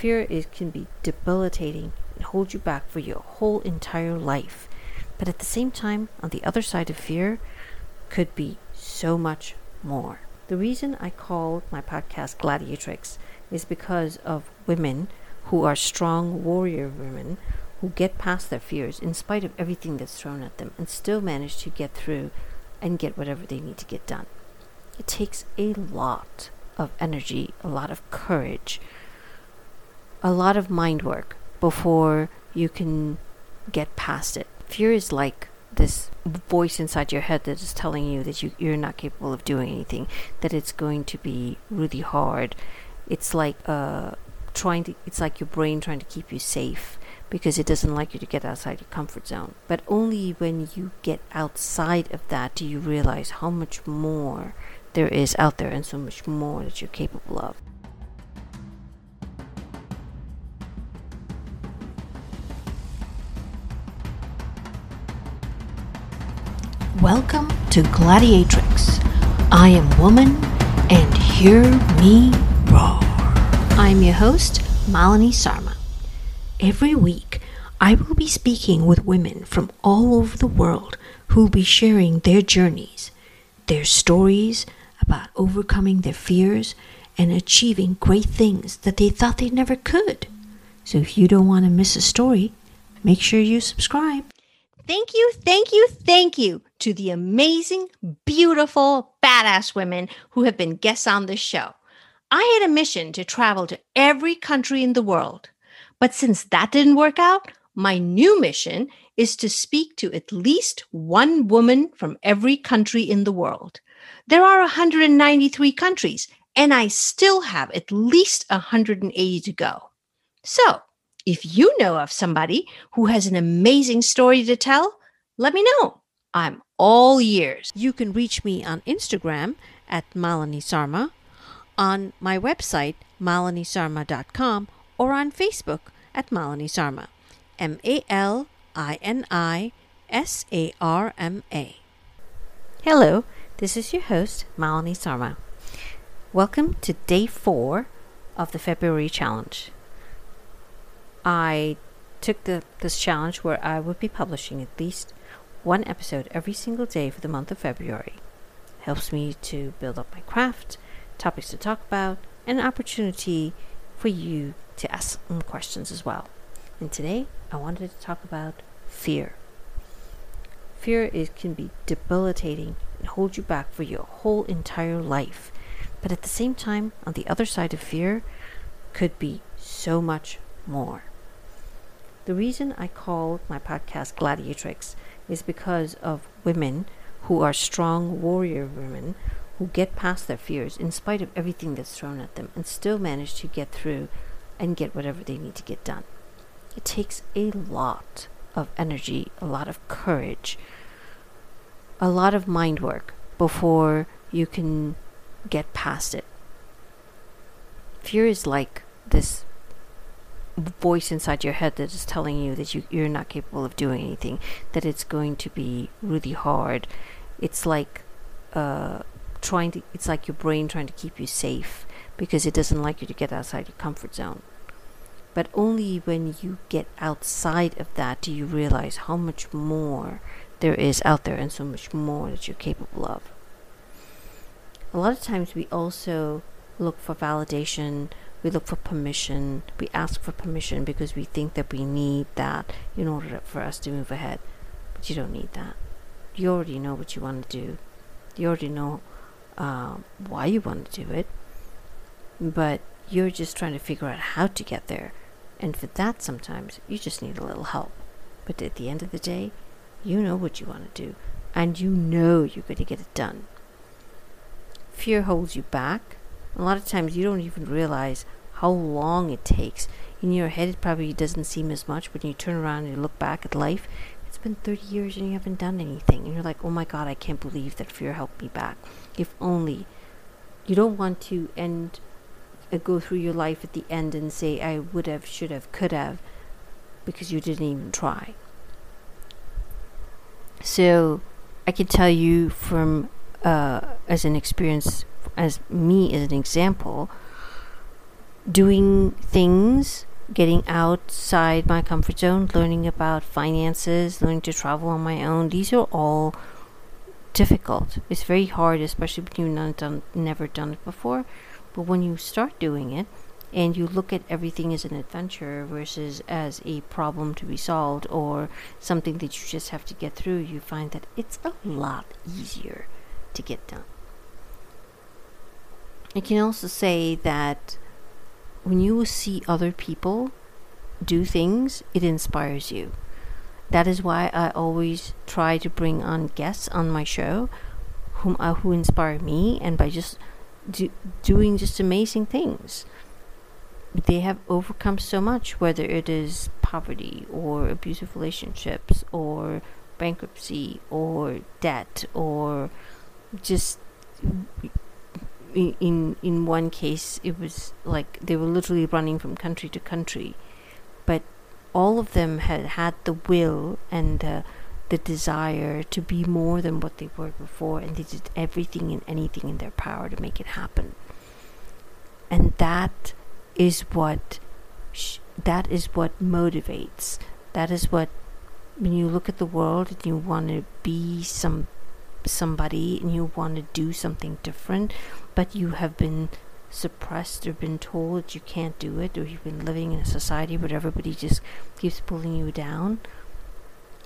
Fear is can be debilitating and hold you back for your whole entire life. But at the same time, on the other side of fear could be so much more. The reason I call my podcast Gladiatrix is because of women who are strong warrior women who get past their fears in spite of everything that's thrown at them and still manage to get through and get whatever they need to get done. It takes a lot of energy, a lot of courage, a lot of mind work before you can get past it. Fear is like this voice inside your head that is telling you that you, you're not capable of doing anything, that it's going to be really hard. It's like uh, trying to, it's like your brain trying to keep you safe because it doesn't like you to get outside your comfort zone. But only when you get outside of that do you realize how much more there is out there and so much more that you're capable of. Welcome to Gladiatrix. I am woman, and hear me roar. I'm your host, Malini Sarma. Every week, I will be speaking with women from all over the world who will be sharing their journeys, their stories about overcoming their fears and achieving great things that they thought they never could. So if you don't want to miss a story, make sure you subscribe. Thank you, thank you, thank you to the amazing, beautiful, badass women who have been guests on this show. I had a mission to travel to every country in the world. But since that didn't work out, my new mission is to speak to at least one woman from every country in the world. There are 193 countries, and I still have at least 180 to go. So, if you know of somebody who has an amazing story to tell, let me know. I'm all years. You can reach me on Instagram at Malini Sarma, on my website, malinisarma.com, or on Facebook at Malini Sarma. M A L I N I S A R M A. Hello, this is your host, Malini Sarma. Welcome to day four of the February challenge. I took the, this challenge where I would be publishing at least one episode every single day for the month of February. Helps me to build up my craft, topics to talk about, and an opportunity for you to ask some questions as well. And today I wanted to talk about fear. Fear is can be debilitating and hold you back for your whole entire life. But at the same time, on the other side of fear could be so much more. The reason I call my podcast Gladiatrix is because of women who are strong warrior women who get past their fears in spite of everything that's thrown at them and still manage to get through and get whatever they need to get done. It takes a lot of energy, a lot of courage, a lot of mind work before you can get past it. Fear is like this voice inside your head that is telling you that you, you're not capable of doing anything, that it's going to be really hard. It's like uh, trying to, it's like your brain trying to keep you safe because it doesn't like you to get outside your comfort zone. But only when you get outside of that do you realize how much more there is out there and so much more that you're capable of. A lot of times we also look for validation, we look for permission, we ask for permission because we think that we need that in order for us to move ahead. But you don't need that. You already know what you want to do, you already know uh, why you want to do it, but you're just trying to figure out how to get there. And for that, sometimes you just need a little help. But at the end of the day, you know what you want to do, and you know you're going to get it done. Fear holds you back. A lot of times you don't even realize how long it takes. In your head, it probably doesn't seem as much. But when you turn around and you look back at life, it's been 30 years and you haven't done anything. And you're like, oh my God, I can't believe that fear helped me back. If only. You don't want to end, uh, go through your life at the end and say, I would have, should have, could have, because you didn't even try. So I can tell you from uh, as an experience, as me as an example, doing things, getting outside my comfort zone, learning about finances, learning to travel on my own. These are all difficult. It's very hard, especially when you've not done, never done it before. But when you start doing it, and you look at everything as an adventure versus as a problem to be solved or something that you just have to get through, you find that it's a lot easier to get done. I can also say that when you see other people do things, it inspires you. That is why I always try to bring on guests on my show whom uh, who inspire me and by just do, doing just amazing things they have overcome so much, whether it is poverty or abusive relationships or bankruptcy or debt or just in in one case it was like they were literally running from country to country but all of them had had the will and the the desire to be more than what they were before and they did everything and anything in their power to make it happen and that is what sh- that is what motivates. That is what when you look at the world and you want to be some somebody and you want to do something different, but you have been suppressed or been told that you can't do it, or you've been living in a society where everybody just keeps pulling you down.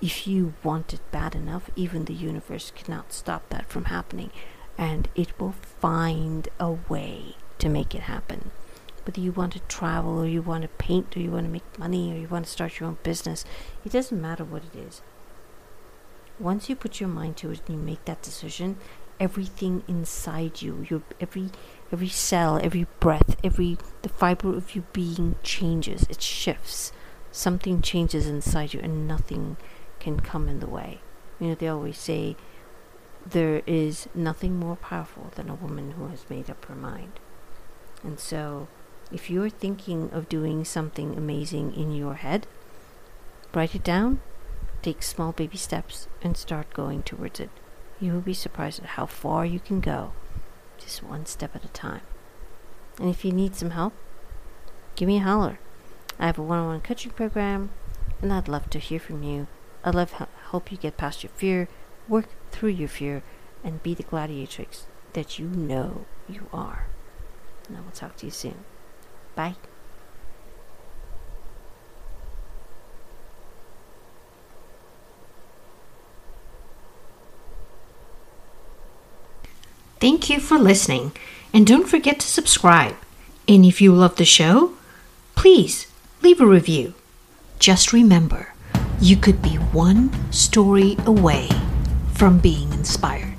If you want it bad enough, even the universe cannot stop that from happening, and it will find a way to make it happen whether you want to travel or you want to paint or you want to make money or you want to start your own business, it doesn't matter what it is. Once you put your mind to it and you make that decision, everything inside you, your every every cell, every breath, every the fiber of your being changes. It shifts. Something changes inside you and nothing can come in the way. You know, they always say there is nothing more powerful than a woman who has made up her mind. And so if you're thinking of doing something amazing in your head, write it down, take small baby steps, and start going towards it. You will be surprised at how far you can go, just one step at a time. And if you need some help, give me a holler. I have a one on one coaching program, and I'd love to hear from you. I'd love to help you get past your fear, work through your fear, and be the gladiatrix that you know you are. And I will talk to you soon. Bye. Thank you for listening, and don't forget to subscribe. And if you love the show, please leave a review. Just remember, you could be one story away from being inspired.